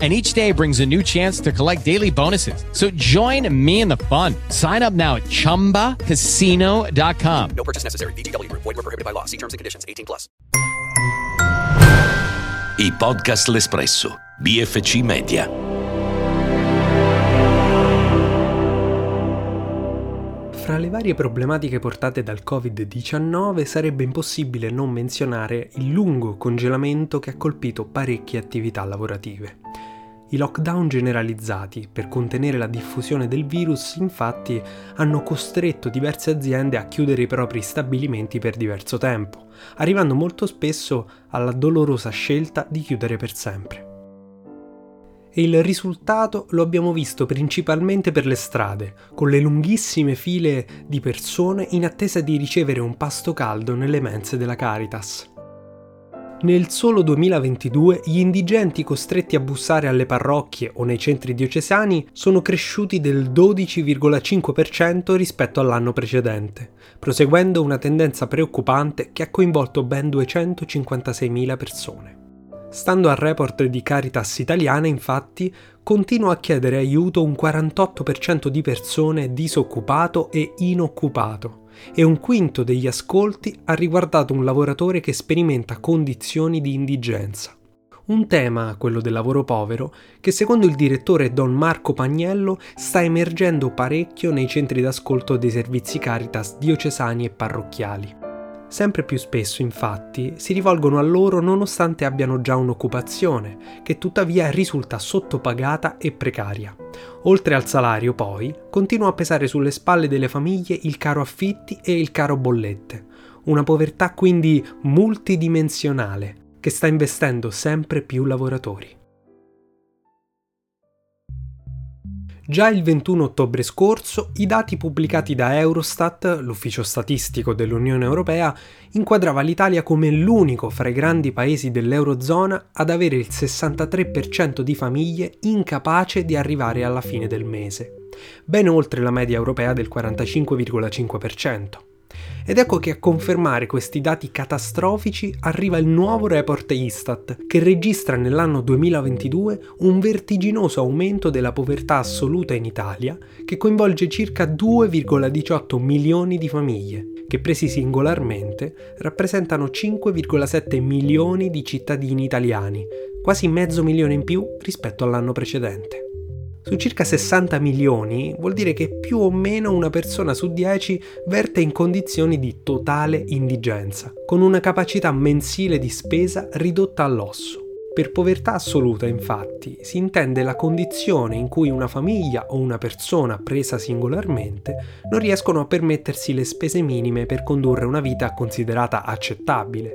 and each day brings a new chance to collect daily bonuses. So join me in the fun. Sign up now at ChumbaCasino.com. No purchase necessary. VGW. Void were prohibited by law. See terms and conditions. 18 plus. I podcast L'Espresso. BFC Media. Fra le varie problematiche portate dal Covid-19 sarebbe impossibile non menzionare il lungo congelamento che ha colpito parecchie attività lavorative. I lockdown generalizzati per contenere la diffusione del virus infatti hanno costretto diverse aziende a chiudere i propri stabilimenti per diverso tempo, arrivando molto spesso alla dolorosa scelta di chiudere per sempre. E il risultato lo abbiamo visto principalmente per le strade, con le lunghissime file di persone in attesa di ricevere un pasto caldo nelle mense della Caritas. Nel solo 2022 gli indigenti costretti a bussare alle parrocchie o nei centri diocesani sono cresciuti del 12,5% rispetto all'anno precedente, proseguendo una tendenza preoccupante che ha coinvolto ben 256.000 persone. Stando al report di Caritas Italiana, infatti, continua a chiedere aiuto un 48% di persone disoccupato e inoccupato, e un quinto degli ascolti ha riguardato un lavoratore che sperimenta condizioni di indigenza. Un tema, quello del lavoro povero, che secondo il direttore Don Marco Pagnello sta emergendo parecchio nei centri d'ascolto dei servizi Caritas diocesani e parrocchiali. Sempre più spesso, infatti, si rivolgono a loro nonostante abbiano già un'occupazione, che tuttavia risulta sottopagata e precaria. Oltre al salario, poi, continua a pesare sulle spalle delle famiglie il caro affitti e il caro bollette. Una povertà quindi multidimensionale, che sta investendo sempre più lavoratori. Già il 21 ottobre scorso i dati pubblicati da Eurostat, l'ufficio statistico dell'Unione Europea, inquadrava l'Italia come l'unico fra i grandi paesi dell'Eurozona ad avere il 63% di famiglie incapace di arrivare alla fine del mese, ben oltre la media europea del 45,5%. Ed ecco che a confermare questi dati catastrofici arriva il nuovo report Istat, che registra nell'anno 2022 un vertiginoso aumento della povertà assoluta in Italia, che coinvolge circa 2,18 milioni di famiglie, che presi singolarmente rappresentano 5,7 milioni di cittadini italiani, quasi mezzo milione in più rispetto all'anno precedente. Su circa 60 milioni vuol dire che più o meno una persona su 10 verte in condizioni di totale indigenza, con una capacità mensile di spesa ridotta all'osso. Per povertà assoluta, infatti, si intende la condizione in cui una famiglia o una persona presa singolarmente non riescono a permettersi le spese minime per condurre una vita considerata accettabile,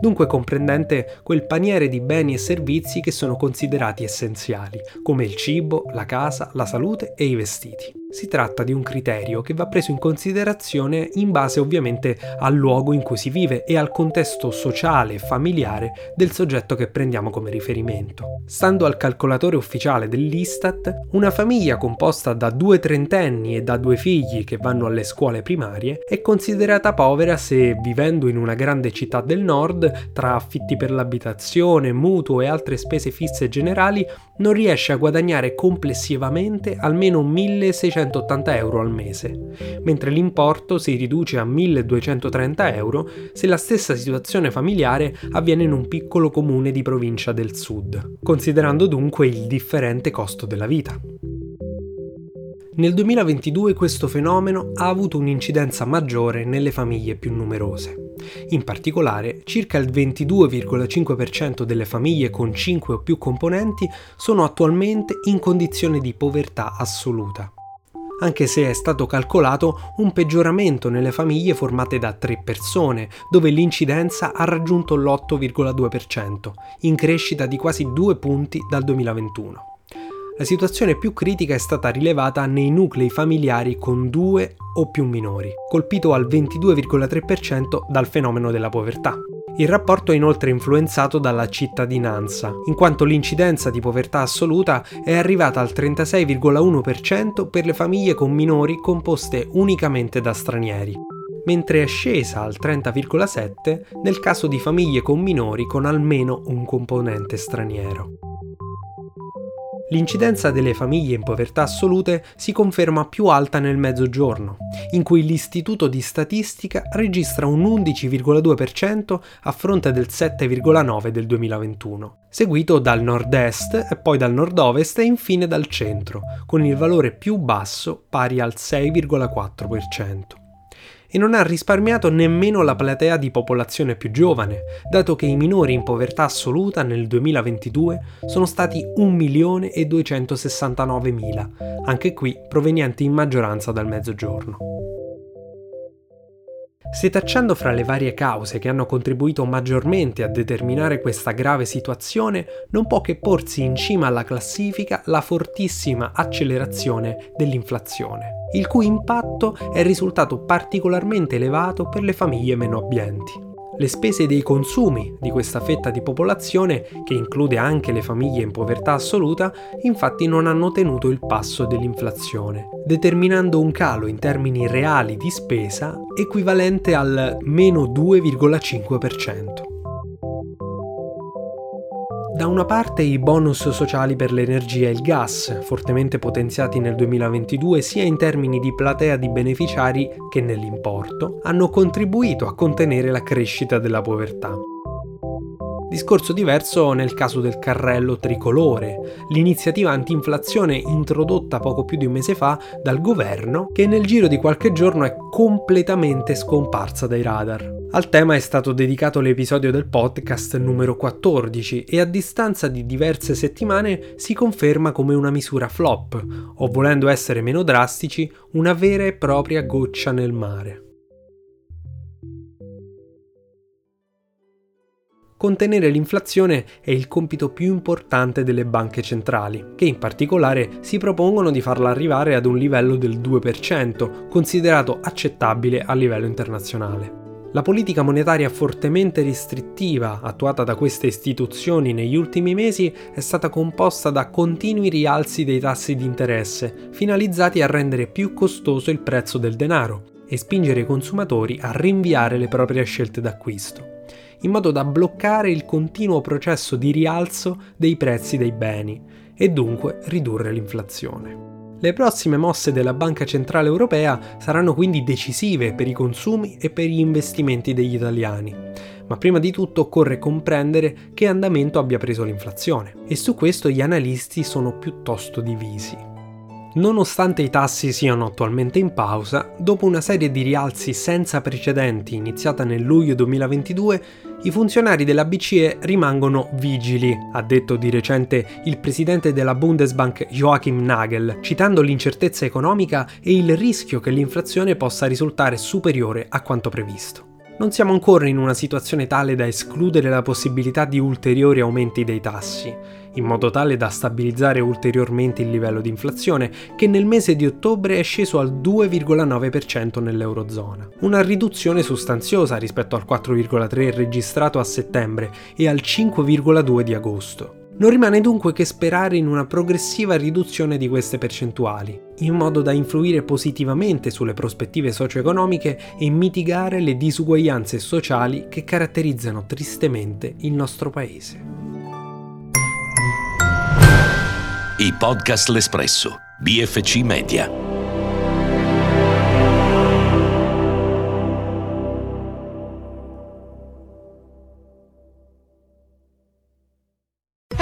dunque comprendente quel paniere di beni e servizi che sono considerati essenziali, come il cibo, la casa, la salute e i vestiti. Si tratta di un criterio che va preso in considerazione in base ovviamente al luogo in cui si vive e al contesto sociale e familiare del soggetto che prendiamo come riferimento. Stando al calcolatore ufficiale dell'Istat, una famiglia composta da due trentenni e da due figli che vanno alle scuole primarie è considerata povera se, vivendo in una grande città del nord, tra affitti per l'abitazione, mutuo e altre spese fisse generali, non riesce a guadagnare complessivamente almeno 1680 euro al mese, mentre l'importo si riduce a 1230 euro se la stessa situazione familiare avviene in un piccolo comune di provincia del sud, considerando dunque il differente costo della vita. Nel 2022 questo fenomeno ha avuto un'incidenza maggiore nelle famiglie più numerose. In particolare, circa il 22,5% delle famiglie con 5 o più componenti sono attualmente in condizione di povertà assoluta anche se è stato calcolato un peggioramento nelle famiglie formate da tre persone, dove l'incidenza ha raggiunto l'8,2%, in crescita di quasi due punti dal 2021. La situazione più critica è stata rilevata nei nuclei familiari con due o più minori, colpito al 22,3% dal fenomeno della povertà. Il rapporto è inoltre influenzato dalla cittadinanza, in quanto l'incidenza di povertà assoluta è arrivata al 36,1% per le famiglie con minori composte unicamente da stranieri, mentre è scesa al 30,7% nel caso di famiglie con minori con almeno un componente straniero. L'incidenza delle famiglie in povertà assolute si conferma più alta nel mezzogiorno, in cui l'Istituto di Statistica registra un 11,2% a fronte del 7,9% del 2021, seguito dal nord-est e poi dal nord-ovest e infine dal centro, con il valore più basso pari al 6,4% e non ha risparmiato nemmeno la platea di popolazione più giovane, dato che i minori in povertà assoluta nel 2022 sono stati 1.269.000, anche qui provenienti in maggioranza dal mezzogiorno. Setacciando fra le varie cause che hanno contribuito maggiormente a determinare questa grave situazione, non può che porsi in cima alla classifica la fortissima accelerazione dell'inflazione, il cui impatto è risultato particolarmente elevato per le famiglie meno abbienti. Le spese dei consumi di questa fetta di popolazione, che include anche le famiglie in povertà assoluta, infatti non hanno tenuto il passo dell'inflazione, determinando un calo in termini reali di spesa equivalente al meno 2,5%. Da una parte i bonus sociali per l'energia e il gas, fortemente potenziati nel 2022 sia in termini di platea di beneficiari che nell'importo, hanno contribuito a contenere la crescita della povertà. Discorso diverso nel caso del carrello tricolore, l'iniziativa anti-inflazione introdotta poco più di un mese fa dal governo che nel giro di qualche giorno è completamente scomparsa dai radar. Al tema è stato dedicato l'episodio del podcast numero 14 e a distanza di diverse settimane si conferma come una misura flop, o volendo essere meno drastici, una vera e propria goccia nel mare. Contenere l'inflazione è il compito più importante delle banche centrali, che in particolare si propongono di farla arrivare ad un livello del 2%, considerato accettabile a livello internazionale. La politica monetaria fortemente restrittiva attuata da queste istituzioni negli ultimi mesi è stata composta da continui rialzi dei tassi di interesse, finalizzati a rendere più costoso il prezzo del denaro e spingere i consumatori a rinviare le proprie scelte d'acquisto in modo da bloccare il continuo processo di rialzo dei prezzi dei beni e dunque ridurre l'inflazione. Le prossime mosse della Banca Centrale Europea saranno quindi decisive per i consumi e per gli investimenti degli italiani, ma prima di tutto occorre comprendere che andamento abbia preso l'inflazione e su questo gli analisti sono piuttosto divisi. Nonostante i tassi siano attualmente in pausa, dopo una serie di rialzi senza precedenti iniziata nel luglio 2022, i funzionari della BCE rimangono vigili, ha detto di recente il presidente della Bundesbank Joachim Nagel, citando l'incertezza economica e il rischio che l'inflazione possa risultare superiore a quanto previsto. Non siamo ancora in una situazione tale da escludere la possibilità di ulteriori aumenti dei tassi, in modo tale da stabilizzare ulteriormente il livello di inflazione, che nel mese di ottobre è sceso al 2,9% nell'Eurozona. Una riduzione sostanziosa rispetto al 4,3% registrato a settembre e al 5,2% di agosto. Non rimane dunque che sperare in una progressiva riduzione di queste percentuali, in modo da influire positivamente sulle prospettive socio-economiche e mitigare le disuguaglianze sociali che caratterizzano tristemente il nostro paese. I podcast L'Espresso, BFC Media.